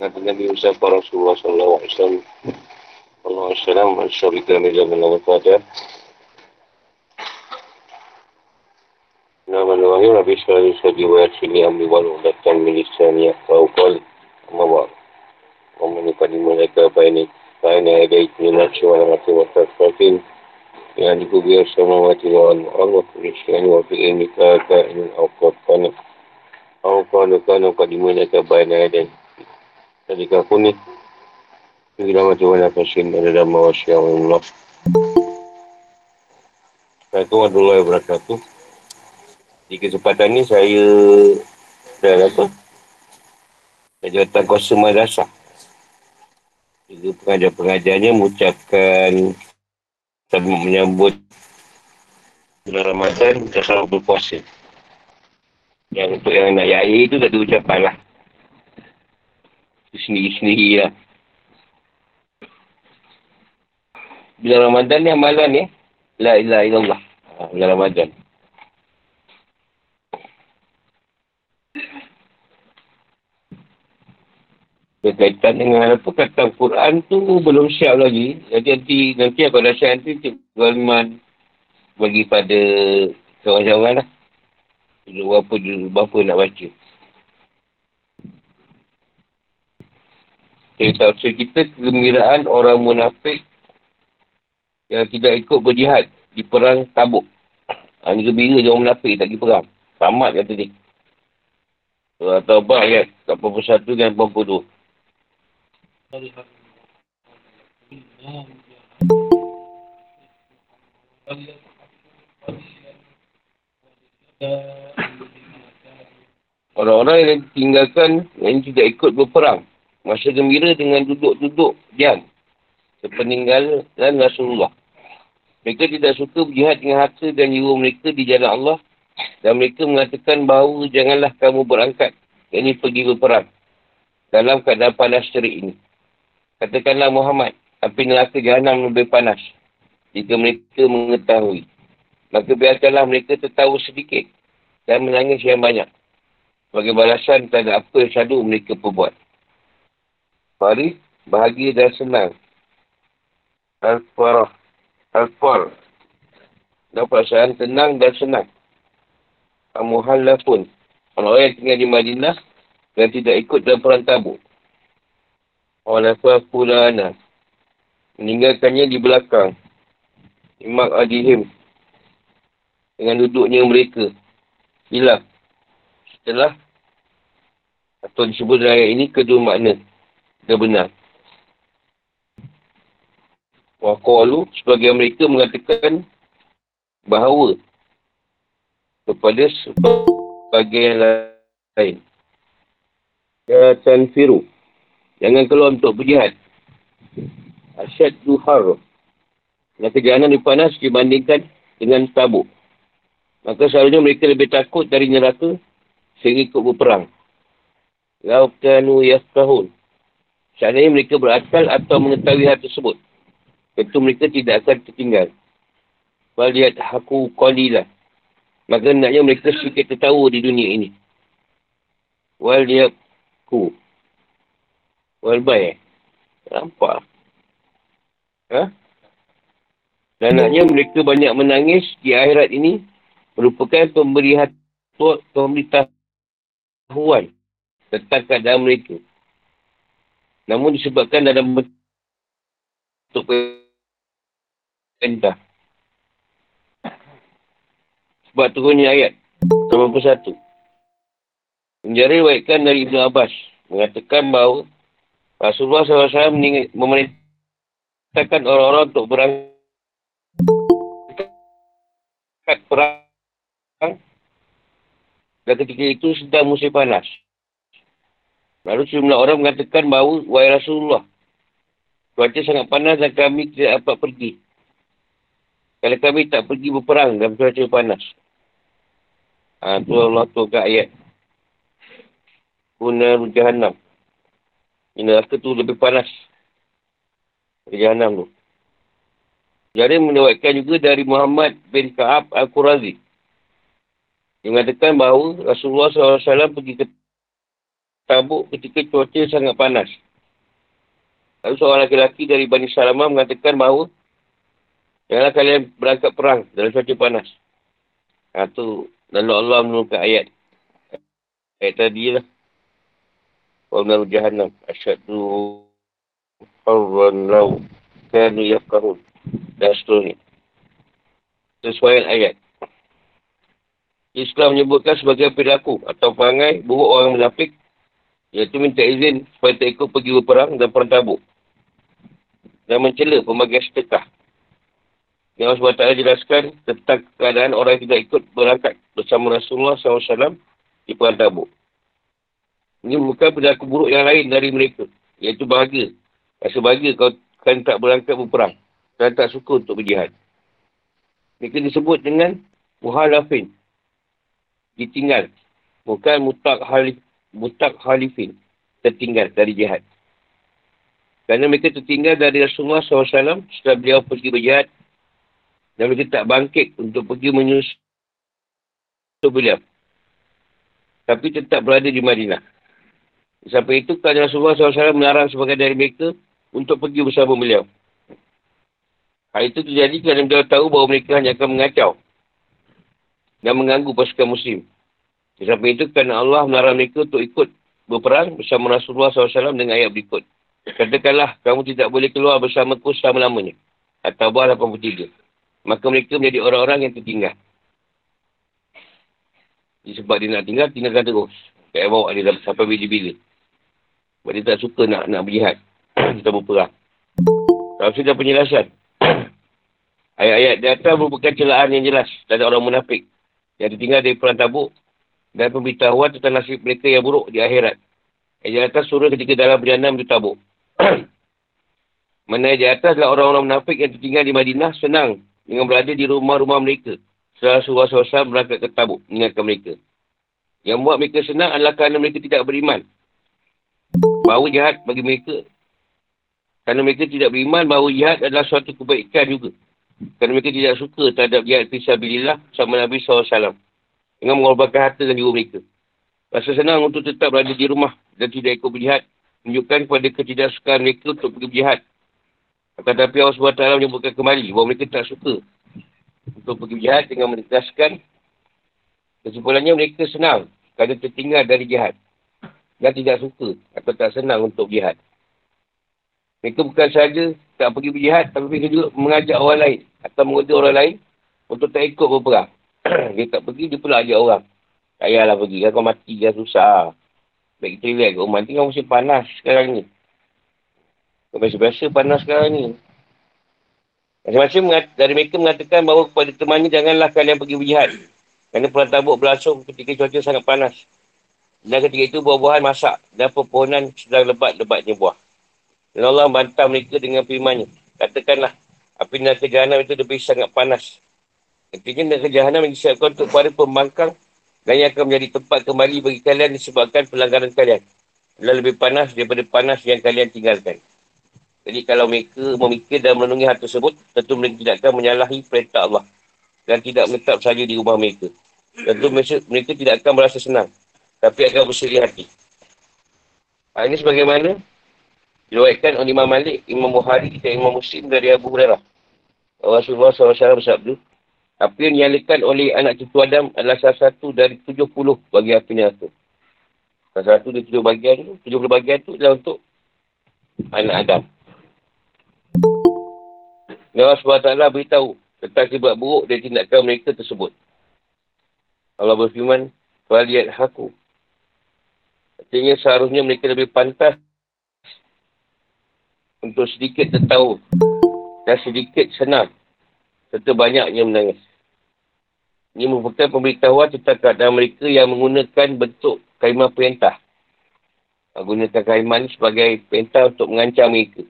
Nabi Nabi Musa Rasulullah Sallallahu Alaihi Wasallam Allah Assalam Masyarakat Meja Menawar Pada Nama Nabi Nabi Sallallahu Alaihi Wasallam Wa Sini Amri Walu Datang Milisani Kau Kal Amawar Wamani Padi Mereka Baini Baini Ada Itu Nasi Wala Mati Wata Fatin Yang dikubir Sama Mati Wawan Allah Kulisani Wafi Ilmi Kaka Ilmi Awqat Kana Awqat Kana Padi Mereka Baini Ada ketika aku ni Bila macam mana pasien ada dalam mawasya Allah. Assalamualaikum warahmatullahi wabarakatuh Di kesempatan ni saya Dah apa? Jawatan kuasa madrasah. Juga pengajar-pengajarnya mengucapkan menyambut Bulan Ramadan selalu berpuasa. Yang untuk yang nak air itu tak ada ucapan lah sendiri-sendiri lah. Bila Ramadan ni amalan ni, La ilaha illallah. Ha, bila Ramadan. Berkaitan dengan apa kata Quran tu belum siap lagi. Jadi nanti, nanti aku siap nanti Cik Galman bagi pada kawan-kawan lah. Berapa, berapa nak baca. Cerita tafsir kita kegembiraan orang munafik yang tidak ikut berjihad di perang tabuk. Ha, ini gembira je orang munafik tak pergi perang. Selamat kata dia. Surah Taubah ayat 81 dan 82. Orang-orang yang tinggalkan yang tidak ikut berperang Masa gembira dengan duduk-duduk diam. Sepeninggalan Rasulullah. Mereka tidak suka berjihad dengan harta dan jiwa mereka di jalan Allah. Dan mereka mengatakan bahawa janganlah kamu berangkat. Ini pergi berperang. Dalam keadaan panas terik ini. Katakanlah Muhammad. Api neraka jahannam lebih panas. Jika mereka mengetahui. Maka biarkanlah mereka tertawa sedikit. Dan menangis yang banyak. Sebagai balasan terhadap apa yang sadu mereka perbuat. Faris, bahagia dan senang. Al-Farah. Al-Far. Dan perasaan tenang dan senang. Al-Muhallah pun. Orang yang tinggal di Madinah dan tidak ikut dalam perang tabuk. Al-Far Pulana. Meninggalkannya di belakang. Imak Adihim. Dengan duduknya mereka. Hilang. Setelah atau disebut dalam ayat ini kedua makna dan benar. Waqalu sebagai mereka mengatakan bahawa kepada sebagai yang lain. Ya tanfiru. Jangan keluar untuk berjihad. Asyad duhar. Yang kejahatan lebih panas dibandingkan dengan tabuk. Maka seharusnya mereka lebih takut dari neraka sehingga ikut berperang. Lau kanu yaftahun. Seandainya mereka berakal atau mengetahui hal tersebut. Tentu mereka tidak akan tertinggal. Waliat haku qalilah. Maka naknya mereka sedikit tertawa di dunia ini. Waliat ku. Walbay. Nampak? Ha? Dan naknya mereka banyak menangis di akhirat ini merupakan pemberi hati, pemberitahuan tentang keadaan mereka. Namun disebabkan dalam bentuk perintah. Sebab turunnya ayat 81. Menjari waikan dari Ibn Abbas mengatakan bahawa Rasulullah SAW memerintahkan orang-orang untuk berangkat perang dan ketika itu sedang musim panas. Lalu sejumlah orang mengatakan bahawa, Wahai Rasulullah, cuaca sangat panas dan kami tidak dapat pergi. Kalau kami tak pergi berperang dalam cuaca panas. Ha, tu Allah tu ayat. Kuna jahannam. Ini neraka tu lebih panas. Jahannam tu. Jadi menewaikan juga dari Muhammad bin Ka'ab Al-Qurazi. Dia mengatakan bahawa Rasulullah SAW pergi ke tabuk ketika cuaca sangat panas. Lalu seorang lelaki dari Bani Salamah mengatakan bahawa janganlah kalian berangkat perang dalam cuaca panas. Ha, tu, lalu Allah menurunkan ayat. Ayat tadi lah. Wa naru jahannam. Asyadu lau. Kanu yafkahun. Dan seterusnya. Sesuai ayat. Islam menyebutkan sebagai perilaku atau perangai buruk orang menafik iaitu minta izin supaya tak ikut pergi berperang dan perang tabuk dan mencela pembagian sedekah. Yang Allah SWT jelaskan tentang keadaan orang yang tidak ikut berangkat bersama Rasulullah SAW di perang tabuk. Ini bukan perilaku buruk yang lain dari mereka iaitu bahagia. Rasa bahagia kau kan tak berangkat berperang dan tak suka untuk berjihad. Mereka disebut dengan muhalafin ditinggal. Bukan mutak, halif, mutak halifin. Tertinggal dari jihad. Kerana mereka tertinggal dari Rasulullah SAW setelah beliau pergi berjihad. Dan mereka tak bangkit untuk pergi menyusul beliau. Tapi tetap berada di Madinah. Sampai itu kerana Rasulullah SAW melarang sebagai dari mereka untuk pergi bersama beliau. Hal itu terjadi kerana beliau tahu bahawa mereka hanya akan mengacau dan mengganggu pasukan muslim. Sampai itu kerana Allah melarang mereka untuk ikut berperang bersama Rasulullah SAW dengan ayat berikut. Katakanlah, kamu tidak boleh keluar bersama ku selama-lamanya. Atau buah 83. Maka mereka menjadi orang-orang yang tertinggal. Sebab dia nak tinggal, tinggalkan terus. Kayak bawa dia sampai bila-bila. Sebab dia tak suka nak nak berjihad. Kita berperang. Kalau sudah penjelasan. Ayat-ayat di atas merupakan celaan yang jelas dari orang munafik. Yang ditinggal dari perang tabuk dan pemberitahuan tentang nasib mereka yang buruk di akhirat. Yang di atas surah ketika dalam perjalanan menuju tabuk. Mana di atas adalah orang-orang munafik yang tertinggal di Madinah senang dengan berada di rumah-rumah mereka. Setelah surah SAW berangkat ke tabuk mengingatkan mereka. Yang buat mereka senang adalah kerana mereka tidak beriman. Bahawa jahat bagi mereka. Kerana mereka tidak beriman bahawa jihad adalah suatu kebaikan juga. Kerana mereka tidak suka terhadap jihad fisabilillah sama Nabi SAW dengan mengorbankan harta dan jiwa mereka. Rasa senang untuk tetap berada di rumah dan tidak ikut berjihad. Menunjukkan kepada ketidaksukaan mereka untuk pergi berjihad. Tetapi Allah SWT menyebutkan kembali bahawa mereka tak suka untuk pergi berjihad dengan menegaskan kesimpulannya mereka senang kerana tertinggal dari jihad dan tidak suka atau tak senang untuk jihad. Mereka bukan sahaja tak pergi berjihad tapi mereka juga mengajak orang lain atau mengundi orang lain untuk tak ikut berperang. dia tak pergi, dia pula ajak orang. Tak payahlah pergi, kan kau mati, kan susah. Baik kita relax kat rumah. Kau musim panas sekarang ni. Kau biasa-biasa panas sekarang ni. Macam-macam dari mereka mengatakan bahawa kepada temannya janganlah kalian pergi berjihad. Kerana perang tabuk berlangsung ketika cuaca sangat panas. Dan ketika itu buah-buahan masak dan pepohonan sedang lebat-lebatnya buah. Dan Allah bantah mereka dengan firmannya. Katakanlah, api neraka jahanam itu lebih sangat panas Intinya neraka jahanam yang disiapkan untuk para pembangkang dan yang akan menjadi tempat kembali bagi kalian disebabkan pelanggaran kalian. Adalah lebih panas daripada panas yang kalian tinggalkan. Jadi kalau mereka memikir dan merenungi hal tersebut, tentu mereka tidak akan menyalahi perintah Allah. Dan tidak menetap saja di rumah mereka. Tentu mereka tidak akan merasa senang. Tapi akan bersedih hati. Hal ini sebagaimana diriwayatkan oleh Imam Malik, Imam Bukhari dan Imam Muslim dari Abu Hurairah. Rasulullah SAW bersabda, Api yang dinyalakan oleh anak cucu Adam adalah salah satu dari tujuh puluh bagi api neraka. Salah satu dari tujuh bagian tu, tujuh puluh bagian tu adalah untuk anak Adam. Allah SWT beritahu tentang sebab buruk dan tindakan mereka tersebut. Allah berfirman, Waliat haku. Artinya seharusnya mereka lebih pantas untuk sedikit tertahu dan sedikit senang serta banyaknya menangis. Ini merupakan pemberitahuan tentang keadaan mereka yang menggunakan bentuk kalimah perintah. Kalimah ini sebagai perintah untuk mengancam mereka.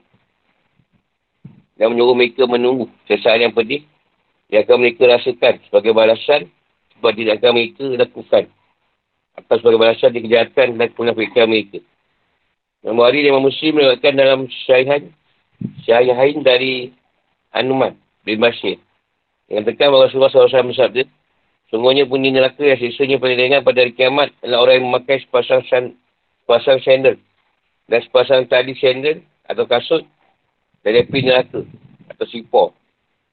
Dan menyuruh mereka menunggu sesaat yang pedih yang akan mereka rasakan sebagai balasan sebab tidak akan mereka lakukan. Atau sebagai balasan di kejahatan dan kemunafikan mereka. Nombor hari lima muslim melewatkan dalam syahihan syahihan dari Anuman bin Bashir. Yang tekan bahawa Rasulullah SAW bersabda, Sungguhnya bunyi neraka yang sisanya paling ringan pada hari kiamat adalah orang yang memakai sepasang san, sepasang sandal. Dan sepasang tali sandal atau kasut dari api neraka atau sipor.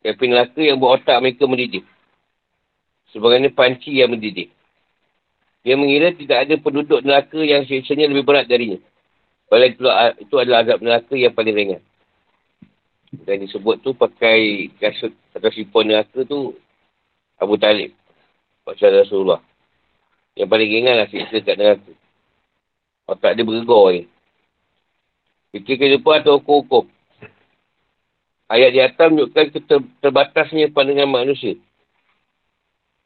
Dari api neraka yang buat otak mereka mendidih. Sebagainya panci yang mendidih. Dia mengira tidak ada penduduk neraka yang siksanya lebih berat darinya. Padahal itu, itu adalah azab neraka yang paling ringan. Dan disebut tu pakai kasut atau sipon neraka tu Abu Talib. Pasal Rasulullah. Yang paling ringan lah siksa kat neraka. Otak dia bergegor ni. Fikir kehidupan atau hukum-hukum. Ayat di atas menunjukkan terbatasnya pandangan manusia.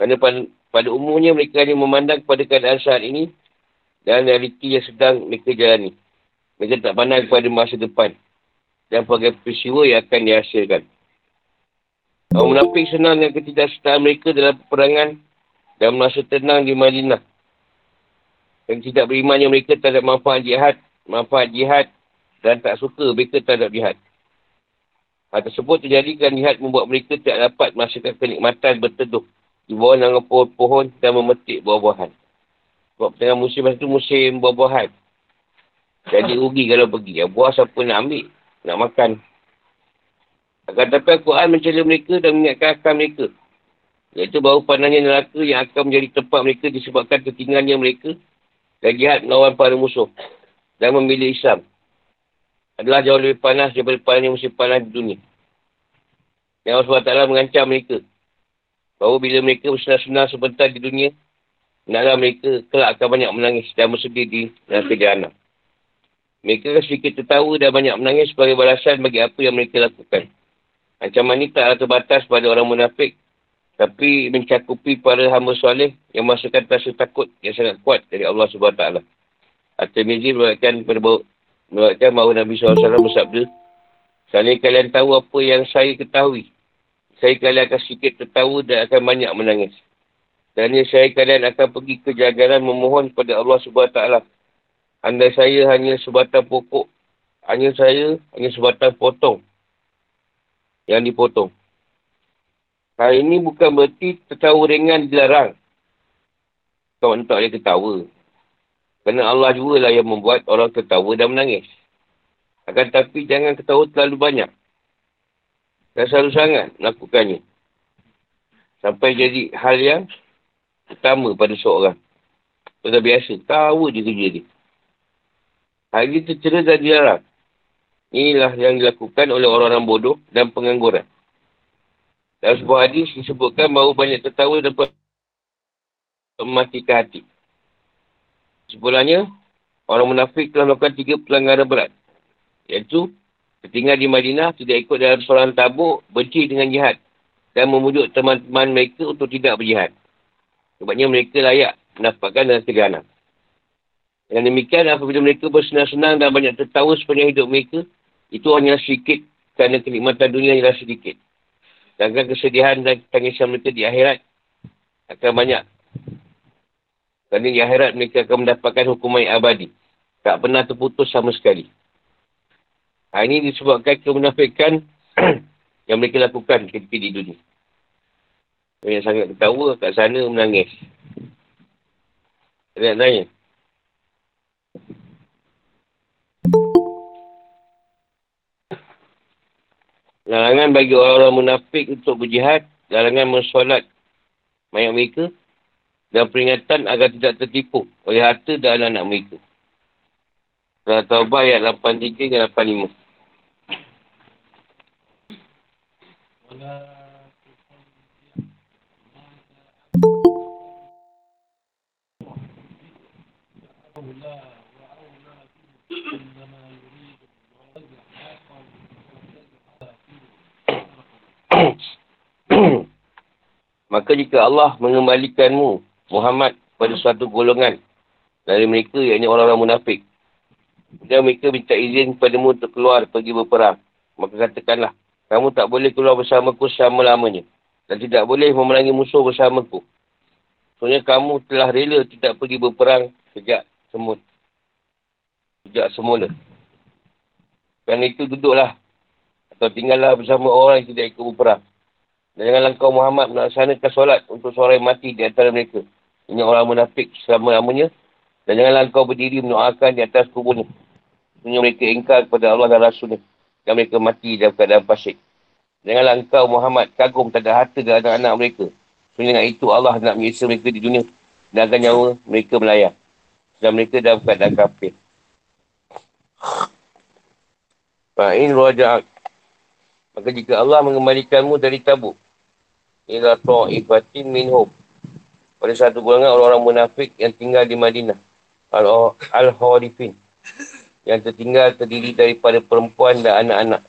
Kerana pada umumnya mereka hanya memandang kepada keadaan saat ini dan realiti yang sedang mereka jalani. Mereka tak pandang kepada masa depan dan pelbagai peristiwa yang akan dihasilkan. Orang munafik senang dengan ketidaksertaan mereka dalam peperangan dan masa tenang di Madinah. Dan tidak beriman yang mereka terhadap manfaat jihad, manfaat jihad dan tak suka mereka terhadap jihad. Hal tersebut terjadi jihad membuat mereka tidak dapat merasakan kenikmatan berteduh di bawah naungan pohon-pohon dan memetik buah-buahan. Sebab tengah musim masa tu musim buah-buahan. Jadi rugi kalau pergi. Ya, buah siapa nak ambil? Nak makan. Akan tetapi Al-Quran mencela mereka dan mengingatkan akan mereka. Iaitu bahawa panahnya neraka yang akan menjadi tempat mereka disebabkan ketinggalannya mereka dan jihad melawan para musuh dan memilih Islam. Adalah jauh lebih panas daripada panahnya musim panas di dunia. Yang Allah SWT mengancam mereka bahawa bila mereka bersenang-senang sebentar di dunia, naklah mereka kelak akan banyak menangis dan bersedih di neraka jahannam. Mereka sedikit tertawa dan banyak menangis sebagai balasan bagi apa yang mereka lakukan. Ancaman ini tak terbatas pada orang munafik, tapi mencakupi para hamba soleh yang merasakan rasa takut yang sangat kuat dari Allah SWT. At-Tirmizi berkatakan kepada berkatakan bahawa Nabi SAW bersabda, Salih kalian tahu apa yang saya ketahui saya kalian akan sedikit tertawa dan akan banyak menangis. Dan saya kalian akan pergi ke jagaran memohon kepada Allah SWT. Anda saya hanya sebatang pokok. Hanya saya hanya sebatang potong. Yang dipotong. Hal ini bukan berarti tertawa ringan dilarang. Kau tak boleh ketawa. Kerana Allah juga lah yang membuat orang tertawa dan menangis. Akan tapi jangan ketawa terlalu banyak. Dan selalu sangat melakukannya. Sampai jadi hal yang pertama pada seorang. Pada biasa. Tahu je kerja dia. Hal ini tercera dan dilarang. Inilah yang dilakukan oleh orang-orang bodoh dan pengangguran. Dalam sebuah hadis disebutkan bahawa banyak tertawa dapat mematikan hati. Sebenarnya, orang munafik telah melakukan tiga pelanggaran berat. Iaitu, Ketinggal di Madinah, tidak ikut dalam soalan tabuk, benci dengan jihad. Dan memujuk teman-teman mereka untuk tidak berjihad. Sebabnya mereka layak mendapatkan dalam kejahanan. Dengan demikian, apabila mereka bersenang-senang dan banyak tertawa sepanjang hidup mereka, itu hanya sedikit kerana kenikmatan dunia ialah sedikit. Sedangkan kesedihan dan tangisan mereka di akhirat akan banyak. Kerana di akhirat mereka akan mendapatkan hukuman yang abadi. Tak pernah terputus sama sekali. Ha, ini disebabkan kemunafikan yang mereka lakukan ketika di dunia. Yang sangat ketawa kat sana menangis. Ada nak tanya? Larangan bagi orang-orang munafik untuk berjihad, larangan mensolat mayat mereka, dan peringatan agar tidak tertipu oleh harta dan anak-anak mereka. Surah Taubah ayat 83 dan 85. Maka jika Allah mengembalikanmu, Muhammad, pada suatu golongan dari mereka, yakni orang-orang munafik, dan mereka minta izin kepadamu untuk keluar pergi berperang, maka katakanlah, kamu tak boleh keluar bersamaku selama-lamanya. Dan tidak boleh memerangi musuh bersamaku. Soalnya kamu telah rela tidak pergi berperang sejak semula. Sejak semula. Kerana itu duduklah. Atau tinggallah bersama orang yang tidak ikut berperang. Dan janganlah kau Muhammad melaksanakan solat untuk seorang yang mati di antara mereka. Ini orang munafik selama-lamanya. Dan janganlah kau berdiri mendoakan di atas kubur ni. Sebenarnya mereka ingkar kepada Allah dan Rasul ni. Dan mereka mati dalam keadaan pasik. Janganlah engkau Muhammad kagum tak ada harta dan anak-anak mereka. Sebenarnya itu Allah nak menyiksa mereka di dunia. Dan akan nyawa mereka melayar. Dan mereka dalam keadaan kafir. Fa'in roja'ak. Maka jika Allah mengembalikanmu dari tabuk. Ila ta'ifatin minhum. Pada satu golongan orang-orang munafik yang tinggal di Madinah. Al-Harifin. Yang tertinggal terdiri daripada perempuan dan anak-anak.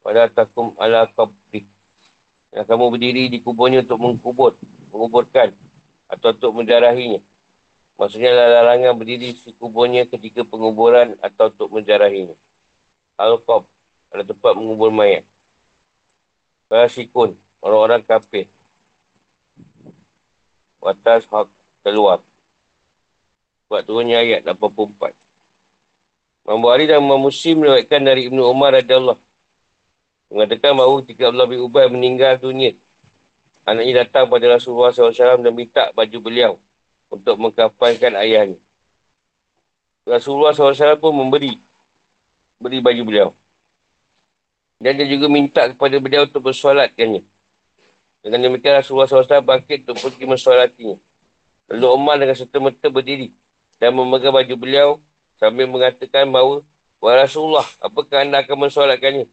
Pada takum ala qabri. Yang kamu berdiri di kuburnya untuk mengkubur. Menguburkan. Atau untuk menjarahinya. Maksudnya larangan berdiri di kuburnya ketika penguburan atau untuk menjarahinya. Al-Qab ada tempat mengubur mayat. Fasikun, orang-orang kafir. Watas hak keluar. Buat turunnya ayat 84. Imam Bukhari dan Imam Muslim melewatkan dari Ibnu Umar radhiyallahu mengatakan bahawa ketika Allah bin Ubay meninggal dunia, anaknya datang pada Rasulullah SAW dan minta baju beliau untuk mengkafankan ayahnya. Rasulullah SAW pun memberi beri baju beliau. Dan dia juga minta kepada beliau untuk bersolatkannya. Dengan demikian Rasulullah SAW bangkit untuk pergi mensolatinya. Lalu Umar dengan serta-merta berdiri dan memegang baju beliau sambil mengatakan bahawa Wahai Rasulullah, apakah anda akan mensolatkannya?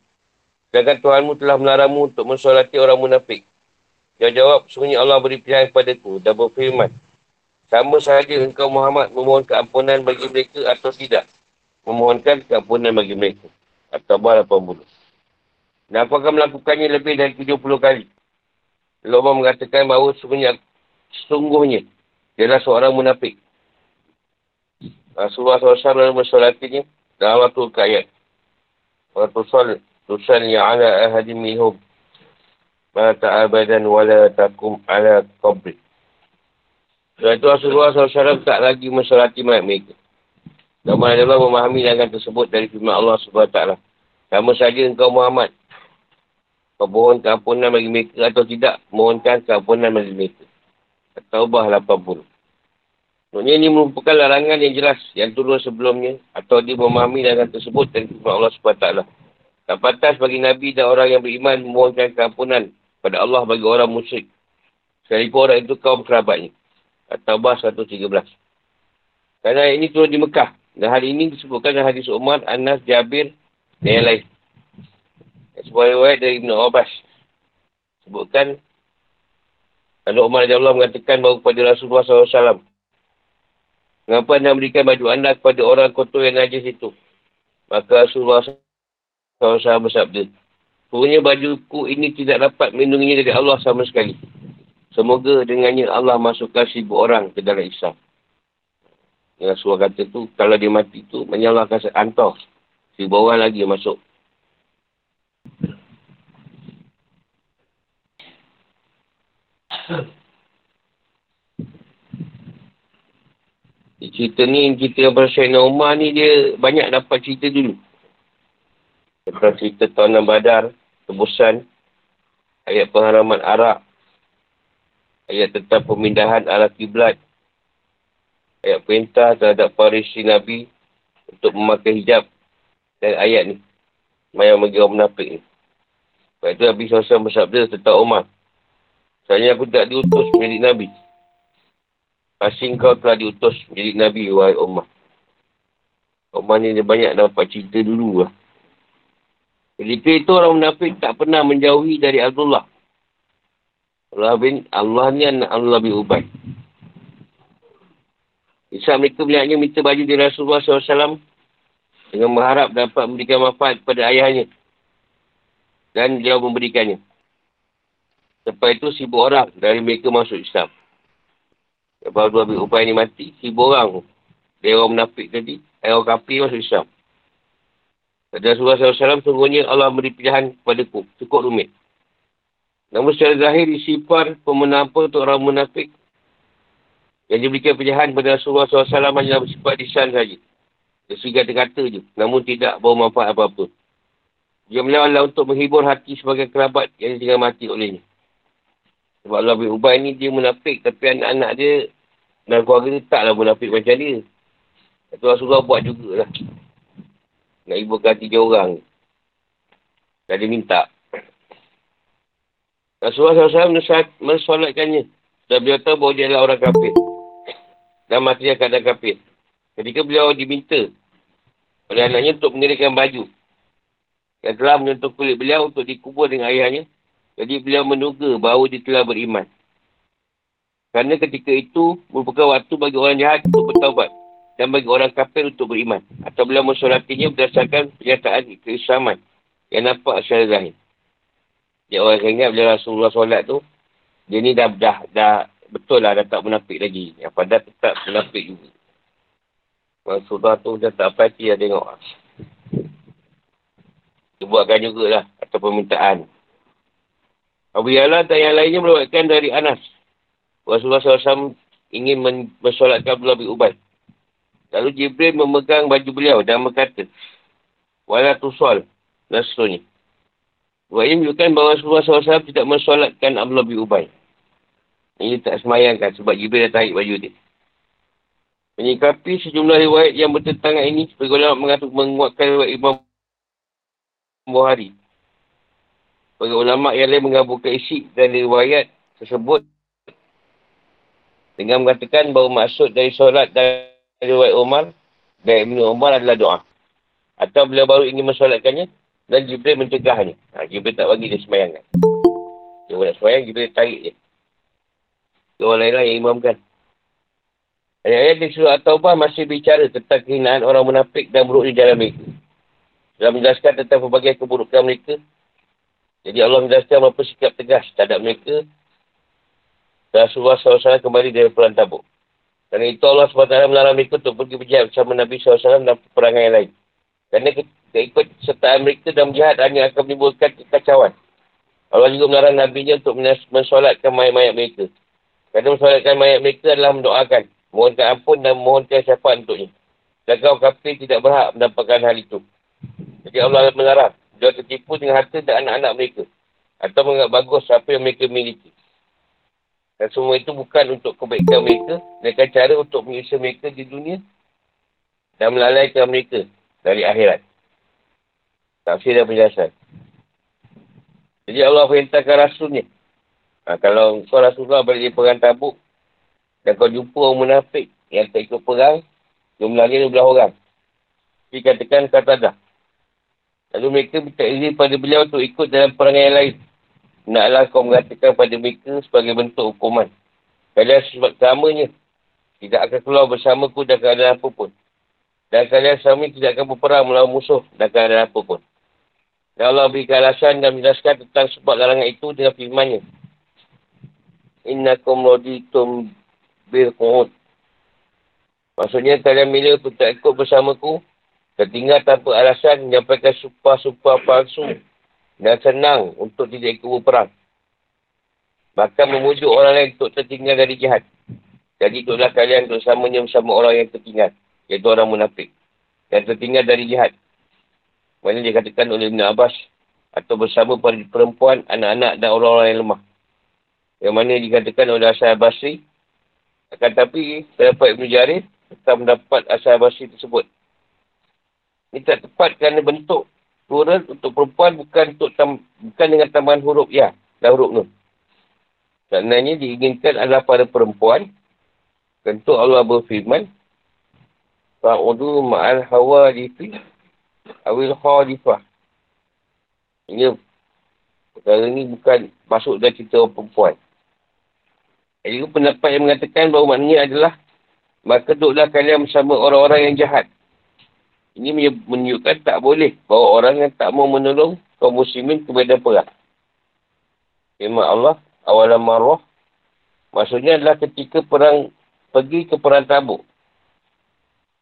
Sedangkan Tuhanmu telah melarangmu untuk mensolati orang munafik. Dia jawab, sungguhnya Allah beri pilihan kepadaku dan berfirman. Sama sahaja engkau Muhammad memohon keampunan bagi mereka atau tidak memohonkan keampunan bagi mereka. At-Tabah 80. Dan aku akan melakukannya lebih dari 70 kali. Lalu Allah mengatakan bahawa sungguhnya, sungguhnya dia seorang munafik. Rasulullah SAW dalam bersolatinya dalam waktu ayat. Wa tusal tusal ala ahadim minhum ma ta'abadan wa la takum ala qabri. Setelah itu Rasulullah SAW tak lagi mensolati mereka. Nama Allah memahami jangan tersebut dari firman Allah SWT. Sama saja engkau Muhammad. Kau mohon keampunan bagi mereka atau tidak. Mohonkan keampunan bagi mereka. Taubah 80. Maksudnya ini merupakan larangan yang jelas yang turun sebelumnya. Atau dia memahami jangan tersebut dari firman Allah SWT. Tak pantas bagi Nabi dan orang yang beriman memohonkan keampunan pada Allah bagi orang musyrik. Sekalipun orang itu kaum kerabatnya. Taubah 113. Kerana ini turun di Mekah. Dan hal ini disebutkan dalam hadis Umar, Anas, Jabir dan yang lain. Sebuah riwayat dari Ibn Abbas. Sebutkan, kalau Umar Allah mengatakan bahawa kepada Rasulullah SAW, Mengapa anda memberikan baju anda kepada orang kotor yang najis itu? Maka Rasulullah SAW bersabda, Sebenarnya bajuku ini tidak dapat melindunginya dari Allah sama sekali. Semoga dengannya Allah masukkan seribu orang ke dalam Islam. Yang Rasulullah kata tu, kalau dia mati tu, menyalahkan antar. Si bawah lagi masuk. Cerita ni, cerita yang Syahina Umar ni, dia banyak dapat cerita dulu. Tentang cerita tahunan badar, tebusan, ayat pengharaman Arab, ayat tentang pemindahan arah kiblat, ayat perintah terhadap parisi Nabi untuk memakai hijab dan ayat ni. Mayang bagi orang munafik ni. Sebab itu Nabi SAW bersabda tentang Umar. Sebenarnya aku tak diutus menjadi Nabi. Pasti kau telah diutus menjadi Nabi, wahai Umar. Umar ni dia banyak dapat cerita dulu lah. Ketika itu orang munafik tak pernah menjauhi dari Abdullah. Allah bin Allah ni anak Allah bin Ubay. Isa mereka melihatnya minta baju dari Rasulullah SAW dengan mengharap dapat memberikan manfaat kepada ayahnya. Dan dia memberikannya. Lepas itu sibuk orang dari mereka masuk Islam. Lepas dua bin Ubay ni mati, sibuk orang. Dia orang menafik tadi, orang kafir masuk Islam. Kata Rasulullah SAW, sungguhnya Allah beri pilihan kepada ku. Cukup rumit. Namun secara zahir, sifar pemenampu untuk orang munafik yang diberikan pilihan kepada Rasulullah SAW hanya bersifat lisan saja. Dia sehingga kata je. Namun tidak bawa manfaat apa-apa. Dia melawan untuk menghibur hati sebagai kerabat yang tinggal mati olehnya. Sebab Allah bin Ubay ni dia munafik tapi anak-anak dia dan keluarga dia taklah munafik macam dia. Itu Rasulullah buat jugalah. Nak ibu hati tiga orang. Dan dia minta. Rasulullah SAW mensolatkannya. Dan beliau tahu bahawa dia adalah orang kafir. Dan mati dia keadaan kafir. Ketika beliau diminta oleh anaknya untuk menirikan baju. Yang telah menyentuh kulit beliau untuk dikubur dengan ayahnya. Jadi beliau menduga bahawa dia telah beriman. Kerana ketika itu merupakan waktu bagi orang jahat untuk bertaubat. Dan bagi orang kafir untuk beriman. Atau beliau mensolatinya berdasarkan pernyataan keislaman. Yang nampak secara zahir. Dia orang yang ingat bila Rasulullah solat tu, dia ni dah, dah, dah betul lah dah tak munafik lagi. Yang pada tetap munafik juga. Rasulullah tu dah tak apa hati dah tengok. Dia buatkan jugalah atau permintaan. Abu Yala dan yang lainnya merupakan dari Anas. Rasulullah SAW ingin mensolatkan Abdullah bin Ubay. Lalu Jibril memegang baju beliau dan berkata, Wala tu sol. Dan seterusnya. Sebab ini menunjukkan bahawa Rasulullah SAW tidak mensolatkan Abdullah bin Ubay. Ini tak semayangkan sebab Jibril dah tarik baju dia. Menyikapi sejumlah riwayat yang bertentangan ini, sebagai ulama mengatur menguatkan riwayat Imam Buhari. Sebagai ulama yang lain menggabungkan isi dan riwayat tersebut dengan mengatakan bahawa maksud dari solat dan riwayat Umar dan Ibn Umar adalah doa. Atau beliau baru ingin mensolatkannya dan Jibril mencegahnya. Ha, Jibril tak bagi dia semayang kan. Dia nak semayang, Jibril tarik dia. Dia orang lain lah yang imamkan. Ayat-ayat di surah At-Taubah masih bicara tentang kehinaan orang munafik dan buruk di dalam mereka. Dalam menjelaskan tentang pelbagai keburukan mereka. Jadi Allah menjelaskan berapa sikap tegas terhadap mereka. Rasulullah SAW kembali dari perang tabuk. Kerana itu Allah SWT melarang mereka untuk pergi berjihad bersama Nabi SAW dan peperangan yang lain. Kerana keikut sertaan mereka dalam jihad hanya akan menimbulkan kekacauan. Allah juga melarang Nabi-Nya untuk mensolatkan mayat-mayat mereka. Kerana mensolatkan mayat mereka adalah mendoakan, mohonkan ampun dan mohonkan syafaat untuknya. Dan kau kafir tidak berhak mendapatkan hal itu. Jadi Allah melarang. Dia tertipu dengan harta dan anak-anak mereka. Atau menganggap bagus apa yang mereka miliki. Dan semua itu bukan untuk kebaikan mereka. Mereka cara untuk mengisi mereka di dunia. Dan melalaikan mereka dari akhirat. Tafsir dan penjelasan. Jadi Allah perintahkan Rasulnya. Ha, kalau kau Rasulullah balik di perang tabuk dan kau jumpa orang munafik yang tak ikut perang, jumlahnya 12 orang. Tapi katakan kata dah. Lalu mereka minta izin pada beliau untuk ikut dalam perang yang lain. Naklah kau mengatakan pada mereka sebagai bentuk hukuman. Kalian sebab samanya tidak akan keluar bersamaku dan keadaan apa pun. Dan kalian suami tidak akan berperang melawan musuh dan keadaan apa pun. Dan Allah berikan alasan dan menjelaskan tentang sebab larangan itu dengan firmannya. Innakum roditum bil qud. Maksudnya kalian milih untuk tak ikut bersamaku dan tinggal tanpa alasan menyampaikan sumpah-sumpah palsu dan senang untuk tidak ikut berperang. Bahkan memujuk orang lain untuk tertinggal dari jihad. Jadi itulah kalian bersamanya bersama orang yang tertinggal. Iaitu orang munafik. Yang tertinggal dari jihad. Mana dia katakan oleh Ibn Abbas. Atau bersama perempuan, anak-anak dan orang-orang yang lemah. Yang mana dikatakan oleh Asal Basri. Akan tapi, terdapat Ibn Jarir. Tetap mendapat Asal Basri tersebut. Ini tak tepat kerana bentuk plural untuk perempuan bukan untuk tam, bukan dengan tambahan huruf ya dan huruf nun. Sebenarnya diinginkan adalah pada perempuan. Tentu Allah berfirman, Fa'udu ma'al hawa difi awil khalifah. Ini perkara ni bukan masuk dalam cerita orang perempuan. Jadi pendapat yang mengatakan bahawa maknanya adalah maka duduklah kalian bersama orang-orang yang jahat. Ini menunjukkan tak boleh bahawa orang yang tak mau menolong kaum muslimin kepada perang. Firman Allah, awalam marwah. Maksudnya adalah ketika perang pergi ke perang tabuk.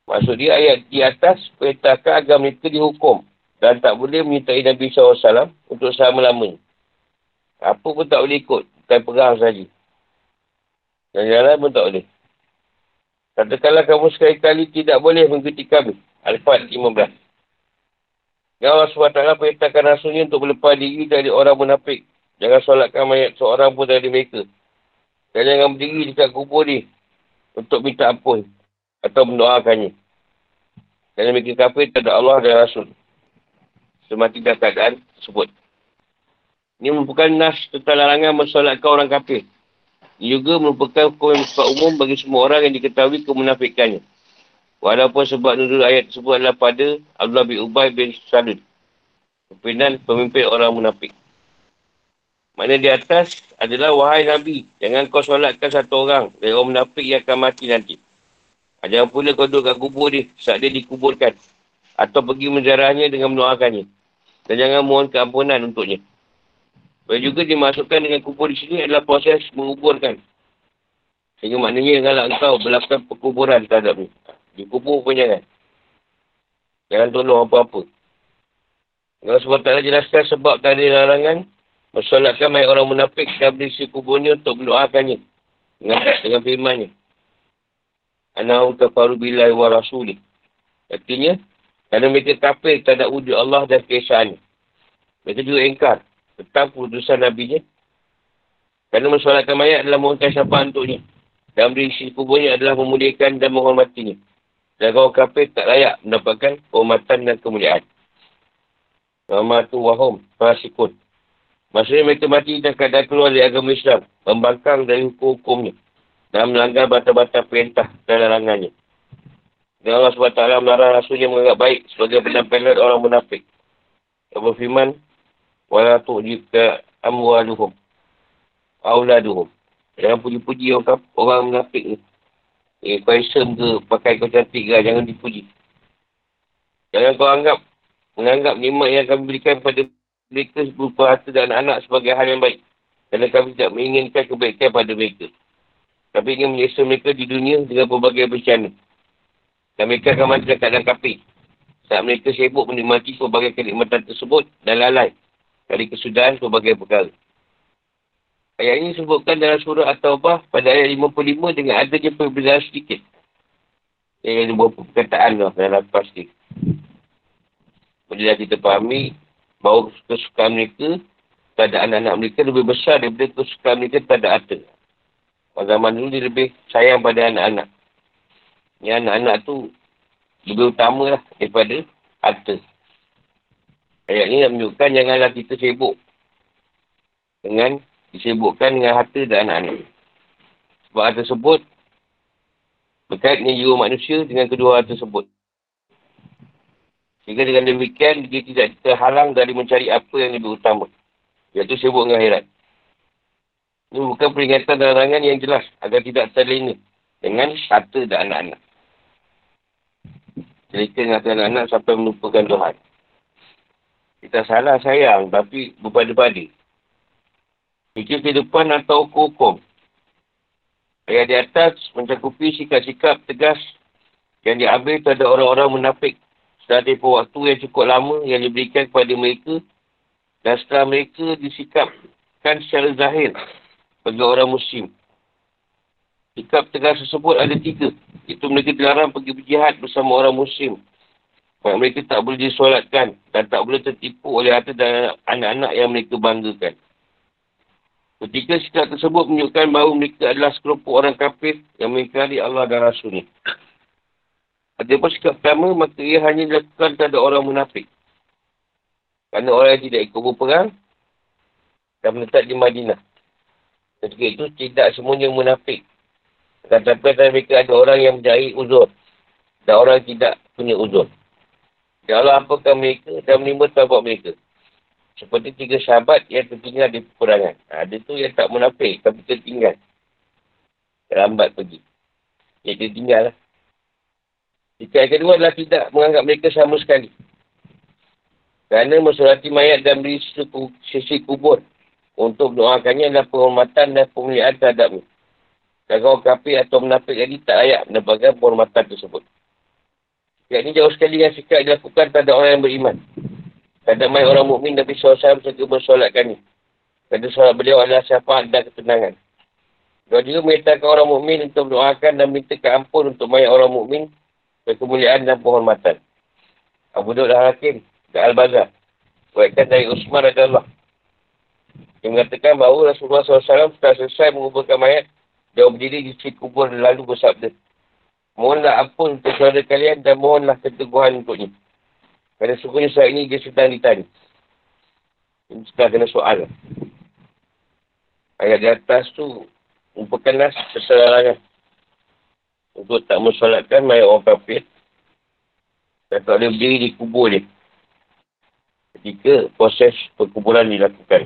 Maksud dia ayat di atas perintahkan agar mereka dihukum dan tak boleh menyertai Nabi SAW untuk selama-lamanya. Apa pun tak boleh ikut. Bukan perang saja. Dan yang lain pun tak boleh. Katakanlah kamu sekali-kali tidak boleh mengikuti kami. Al-Fat 15. Ya Allah SWT perintahkan rasulnya untuk berlepas diri dari orang munafik. Jangan solatkan mayat seorang pun dari mereka. Dan jangan berdiri dekat kubur ni untuk minta ampun atau mendoakannya. Kerana mereka kafir terhadap Allah dan Rasul. Semati dah keadaan tersebut. Ini merupakan nas tentang larangan mensolatkan orang kafir. Juga merupakan hukum yang bersifat umum bagi semua orang yang diketahui kemunafikannya. Walaupun sebab nuzul ayat tersebut adalah pada Abdullah bin Ubay bin Salud. Pimpinan pemimpin orang munafik. Mana di atas adalah wahai Nabi. Jangan kau solatkan satu orang dari orang munafik yang akan mati nanti. Jangan pula kau duduk kat kubur dia saat dia dikuburkan. Atau pergi menjarahnya dengan mendoakannya. Dan jangan mohon keampunan untuknya. Boleh juga dimasukkan dengan kubur di sini adalah proses menguburkan. Sehingga maknanya kalau engkau melakukan perkuburan terhadap ni. Dikubur pun jangan. Jangan tolong apa-apa. Kalau sebab tak jelaskan sebab tadi larangan, Bersolatkan mayat orang munafik dan berisi kuburnya untuk mendoakannya. Dengan, dengan firmannya. Anau kafaru billahi wa rasulih. Artinya, kerana mereka kafir tak ada wujud Allah dan keesaannya. Mereka juga engkar tentang keputusan Nabi-Nya. Kerana mensolatkan mayat adalah mohonkan syafaat untuknya. Dan berisi kuburnya adalah memuliakan dan menghormatinya. Dan kalau kafir tak layak mendapatkan kehormatan dan kemuliaan. Nama tu wahum, fasikun. Maksudnya mereka mati dan keadaan keluar dari agama Islam. Membangkang dari hukum-hukumnya. Dan melanggar bata-bata perintah dan larangannya. Dan Allah SWT melarang rasulnya menganggap baik sebagai penampilan orang munafik. Yang berfirman, Wala tu'jibka amwaluhum. Auladuhum. Jangan puji-puji orang, orang munafik ni. Eh, isem ke, pakai kau cantik ke, jangan dipuji. Jangan kau anggap, menganggap nikmat yang kami berikan pada mereka berupa harta dan anak-anak sebagai hal yang baik. Kerana kami tidak menginginkan kebaikan pada mereka. Tapi ingin menyesal mereka di dunia dengan berbagai bencana. Dan mereka akan mati dalam keadaan kapi. Saat mereka sibuk menikmati berbagai kenikmatan tersebut dan lalai dari kesudahan berbagai perkara. Ayat ini disebutkan dalam surah At-Taubah pada ayat 55 dengan adanya perbezaan sedikit. Yang ada beberapa perkataan lah dalam pasti. Bolehlah kita fahami bahawa kesukaan mereka pada anak-anak mereka lebih besar daripada kesukaan mereka pada harta. Pada zaman dulu dia lebih sayang pada anak-anak. Yang anak-anak tu lebih utama lah daripada harta. Ayat ni menunjukkan janganlah kita sibuk dengan disibukkan dengan harta dan anak-anak. Sebab hal tersebut berkaitnya jiwa manusia dengan kedua hal tersebut. Sehingga dengan demikian, dia tidak terhalang dari mencari apa yang lebih utama. Iaitu sibuk dengan akhirat. Ini bukan peringatan larangan yang jelas agar tidak terlena dengan harta dan anak-anak. Cerita dengan anak-anak sampai melupakan Tuhan. Kita salah sayang tapi berpada-pada. Fikir kehidupan atau hukum-hukum. Ayat di atas mencakupi sikap-sikap tegas yang diambil terhadap orang-orang munafik setelah tempoh waktu yang cukup lama yang diberikan kepada mereka dan setelah mereka disikapkan secara zahir bagi orang muslim. Sikap tegas tersebut ada tiga. Itu mereka dilarang pergi berjihad bersama orang muslim. Sebab mereka tak boleh disolatkan dan tak boleh tertipu oleh harta dan anak-anak yang mereka banggakan. Ketika sikap tersebut menunjukkan bahawa mereka adalah sekelompok orang kafir yang mengikari Allah dan Rasulnya. Ada pun sikap pertama, maka ia hanya dilakukan terhadap orang munafik. Kerana orang yang tidak ikut berperang dan menetap di Madinah. Ketika itu, tidak semuanya munafik. Tetapi mereka ada orang yang mencari uzur. Dan orang yang tidak punya uzur. Ya Allah apakah mereka dan menimba tabat mereka. Seperti tiga sahabat yang tertinggal di peperangan. Ha, ada tu yang tak munafik tapi tertinggal. Lambat pergi. Dia tertinggal lah. Jika yang kedua adalah tidak menganggap mereka sama sekali. Kerana mensolati mayat dan beri sisi kubur untuk mendoakannya adalah penghormatan dan pemuliaan terhadapnya. Kalau kafir atau menafik lagi tak layak mendapatkan penghormatan tersebut. Yang ini jauh sekali yang sikap dilakukan terhadap orang yang beriman. Terhadap mayat orang mukmin Nabi SAW serta bersolatkan ini. Kerana solat beliau adalah syafaat dan ketenangan. Dia juga memintakan orang mukmin untuk mendoakan dan minta ampun untuk mayat orang mukmin kemuliaan dan penghormatan. Abu Daud Al-Hakim dan Al-Bazar. Buatkan dari Usman Allah. Yang mengatakan bahawa Rasulullah SAW setelah selesai menguburkan mayat, Dia berdiri di sisi kubur lalu bersabda. Mohonlah ampun untuk saudara kalian dan mohonlah keteguhan untuknya. Kerana sungguhnya saat ini dia sedang ditanya. Ini sedang kena soal. Ayat di atas tu merupakanlah kesalahan untuk tak mensolatkan mayat orang kafir dan tak boleh berdiri di kubur dia ketika proses perkuburan dilakukan.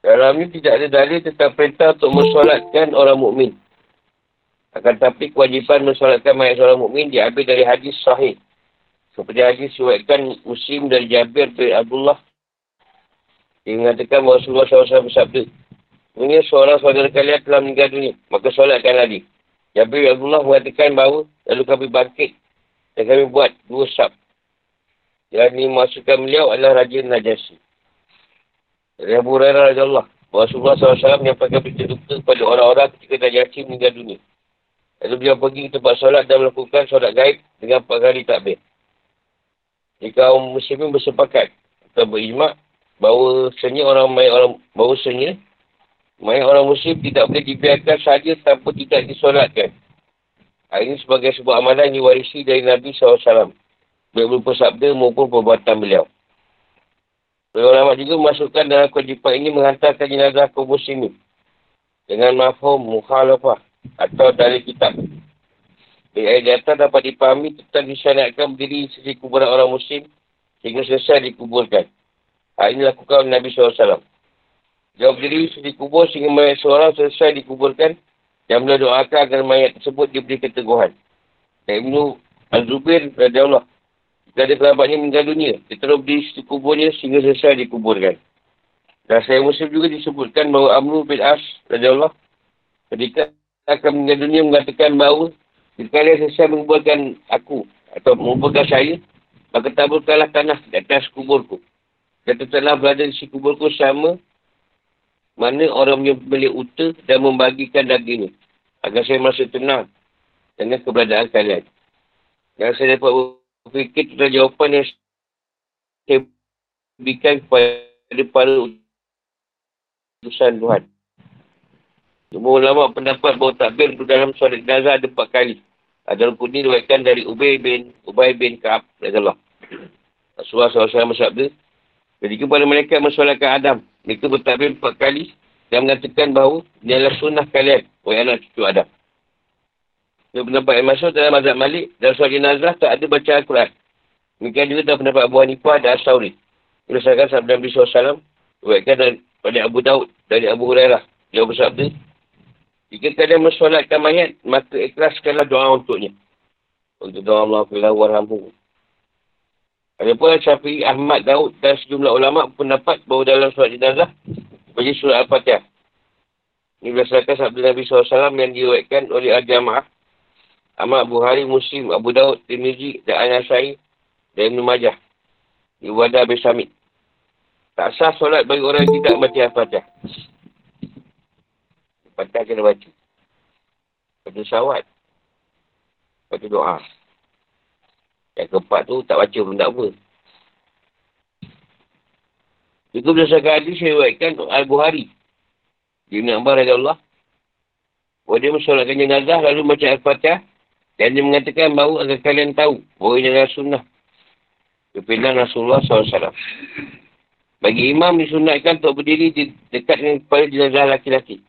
Dalam ini tidak ada dalil tentang perintah untuk mensolatkan orang mukmin. Akan tetapi kewajipan mensolatkan mayat seorang mukmin diambil dari hadis sahih. Seperti hadis suatkan Muslim dari Jabir bin Abdullah. Dia mengatakan bahawa Rasulullah SAW bersabda. Sebenarnya seorang saudara kalian telah meninggal dunia. Maka solatkan lagi. Jabir bin Abdullah mengatakan bahawa lalu kami bangkit. Dan kami buat dua sab. Yang dimasukkan beliau adalah Raja Najasi. Dari Abu Hurairah Raja Allah. Rasulullah SAW menyampaikan berita duka kepada orang-orang ketika Najasi meninggal dunia. Lalu beliau pergi ke tempat solat dan melakukan solat gaib dengan empat kali takbir. Jika kaum muslimin bersepakat atau berijmak bahawa senyap orang mayat orang bahawa senyap mayat orang muslim tidak boleh dibiarkan saja tanpa tidak disolatkan. Hal ini sebagai sebuah amalan yang diwarisi dari Nabi SAW. Baik berupa sabda maupun perbuatan beliau. Ulama juga memasukkan dalam kewajipan ini menghantarkan jenazah kaum muslimin. Dengan mafhum mukhalafah atau dari kitab. Di ayat atas dapat dipahami tentang disyariatkan berdiri sisi kuburan orang muslim sehingga selesai dikuburkan. Hal ini lakukan oleh Nabi SAW. Dia berdiri sisi kubur sehingga mayat seorang selesai dikuburkan dan beliau doakan agar mayat tersebut diberi keteguhan. Dan Ibn Al-Zubir, Allah jika ada kerabatnya meninggal dunia, dia terus berdiri di kuburnya sehingga selesai dikuburkan. Dan saya muslim juga disebutkan bahawa Amru bin As, Raja Allah, ketika akan meninggal dunia mengatakan bahawa jika kalian selesai menguburkan aku atau menguburkan saya, maka taburkanlah tanah di atas kuburku. Dan tetaplah berada di si kuburku sama mana orang yang pemilik uta dan membagikan dagingnya. Agar saya merasa tenang dengan keberadaan kalian. Dan saya dapat berfikir tentang jawapan yang saya berikan kepada para utusan Tuhan. Semua ulama pendapat bahawa takbir dalam suara jenazah ada empat kali. Ada rukun ini diwakilkan dari Ubay bin Ubay bin Ka'ab. Allah. Rasulullah SAW bersabda. Ketika pada mereka mensolatkan Adam. Mereka bertakbir empat kali. Dan mengatakan bahawa ini adalah sunnah kalian. Wahai anak cucu Adam. Dia pendapat yang masuk dalam mazhab Malik dan soal jenazah tak ada baca Al-Quran. Demikian juga dalam pendapat Abu Hanifah dan As-Sawri. Berdasarkan sabda Nabi SAW, buatkan dari Abu Daud, dari Abu Hurairah. Dia bersabda, jika kalian mensolatkan mayat, maka ikhlaskanlah doa untuknya. Untuk doa Allah filah warhamhu. Ada pun Syafi'i, Ahmad, Daud dan sejumlah ulama pendapat bahawa dalam solat jenazah, bagi surat Al-Fatihah. Ini berdasarkan sabda Nabi SAW yang diwakilkan oleh Al-Jamaah Ahmad Buhari Muslim, Abu Daud, Tirmizi dan An-Nasai dan Ibn Majah. Ibadah Abi Samit. Tak sah solat bagi orang yang tidak baca Al-Fatihah. Al-Fatihah kena baca. Baca syawat. Baca doa. Yang keempat tu tak baca pun tak apa. Juga berdasarkan hadis saya buatkan Al-Buhari. Ibn Abbas Allah. Bahawa dia mensolatkan jenazah lalu baca Al-Fatihah. Dan dia mengatakan bahawa agar kalian tahu bahawa ini adalah sunnah. Kepindahan Rasulullah SAW. Bagi imam disunatkan untuk berdiri di dekat dengan kepala jenazah laki-laki.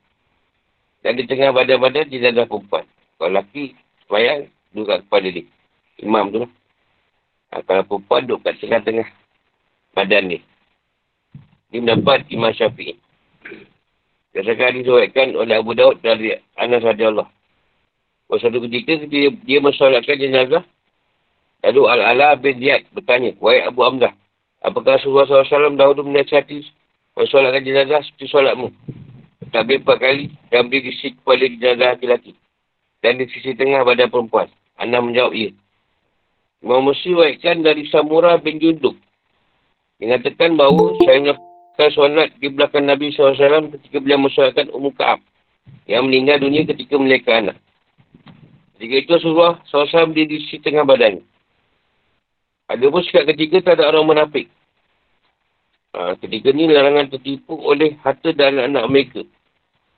Dan di tengah badan-badan jenazah perempuan. Kalau laki, supaya duduk kat kepala dia. Imam tu lah. Ha, kalau perempuan duduk kat tengah-tengah badan dia. Ini mendapat Imam Syafi'i. Biasakan disuatkan oleh Abu Daud dari Anas Allah. Pada satu ketika dia, dia mensolatkan jenazah. Lalu Al-Ala bin Ziyad bertanya, Wahai Abu Amdah, apakah Rasulullah SAW dahulu menasihati mensolatkan jenazah seperti solatmu? Tak empat kali dan beri di sisi kepala jenazah laki-laki. Dan di sisi tengah badan perempuan. Anda menjawab, ya. Imam Muslim waikkan dari Samurah bin Junduk. Mengatakan bahawa saya melakukan solat di belakang Nabi SAW ketika beliau mensolatkan Ummu Ka'ab. Yang meninggal dunia ketika melahirkan anak. Jika itu Rasulullah SAW dia di sisi tengah badan. Ada pun sikap ketiga tak ada orang menafik. Ha, ketiga ni larangan tertipu oleh harta dan anak-anak mereka.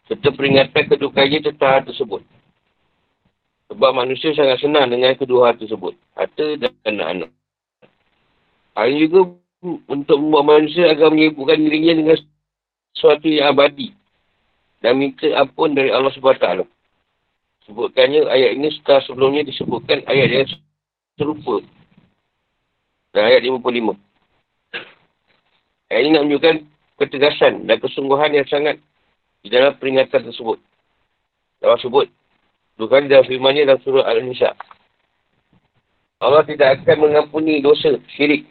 Serta peringatan kedua kaya tentang hal tersebut. Sebab manusia sangat senang dengan kedua hal tersebut. Harta dan anak-anak. Hal ini juga untuk membuat manusia agar menyebutkan dirinya dengan sesuatu yang abadi. Dan minta ampun dari Allah SWT. Sebutkannya ayat ini setelah sebelumnya disebutkan ayat yang serupa. Dan ayat 55. Ayat ini nak menunjukkan ketegasan dan kesungguhan yang sangat di dalam peringatan tersebut. Allah sebut. Bukan dalam firmannya dalam surah Al-Nisa. Allah tidak akan mengampuni dosa syirik.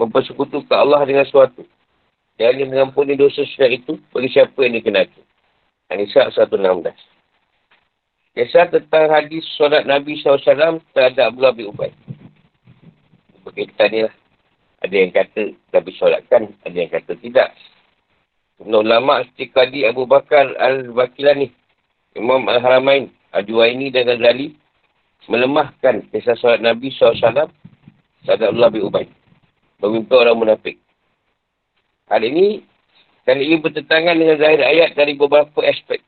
Mempersekutukan Allah dengan sesuatu. Dia hanya mengampuni dosa syirik itu bagi siapa yang dikenaki. Al-Nisa 116. Kisah tentang hadis solat Nabi SAW terhadap Abdullah bin Ubay. Berkaitan ni lah. Ada yang kata Nabi solatkan, ada yang kata tidak. Ibn seperti Qadi Abu Bakar Al-Bakilani, Imam Al-Haramain, Ajuwaini dan Ghazali melemahkan kisah solat Nabi SAW terhadap Allah bin Ubay. Memimpin orang munafik. Hal ini, kali ini bertentangan dengan zahir ayat dari beberapa aspek.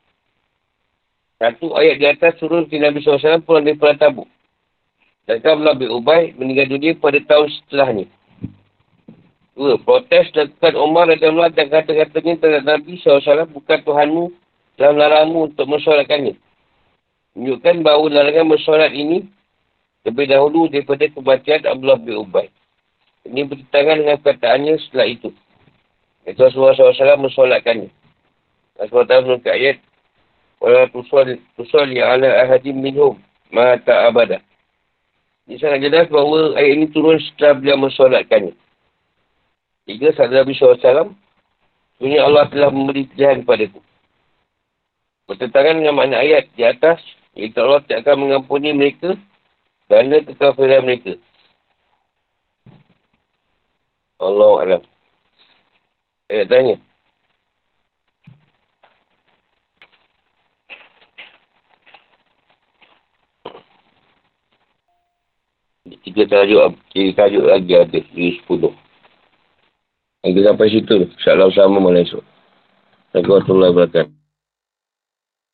Satu ayat di atas turun di Nabi SAW pulang dari Perang Tabuk. Dan Allah bin Ubay meninggal dunia pada tahun setelahnya. Dua, protes dilakukan Umar dan Allah dan kata-katanya terhadap Nabi SAW bukan Tuhanmu dalam larangmu untuk mensolatkannya. Menunjukkan bahawa larangan mensolat ini lebih dahulu daripada kebatian Abdullah bin Ubay. Ini bertentangan dengan perkataannya setelah itu. Itu Rasulullah SAW mensolatkannya. Rasulullah SAW menunjukkan ayat Wala tusalli ala ahadim minhum ma ta'abada. Ini sangat jelas bahawa ayat ini turun setelah beliau mensolatkannya. Tiga, sabda Nabi SAW, Sebenarnya Allah telah memberi pilihan kepada aku. Bertentangan dengan makna ayat di atas, iaitu Allah tidak akan mengampuni mereka kerana kekafiran mereka. Allah Alam. Ayat tanya. Tiga tajuk, tiga tajuk lagi ada, di sepuluh. Kita sampai situ. InsyaAllah sama malam esok. Assalamualaikum warahmatullahi wabarakatuh.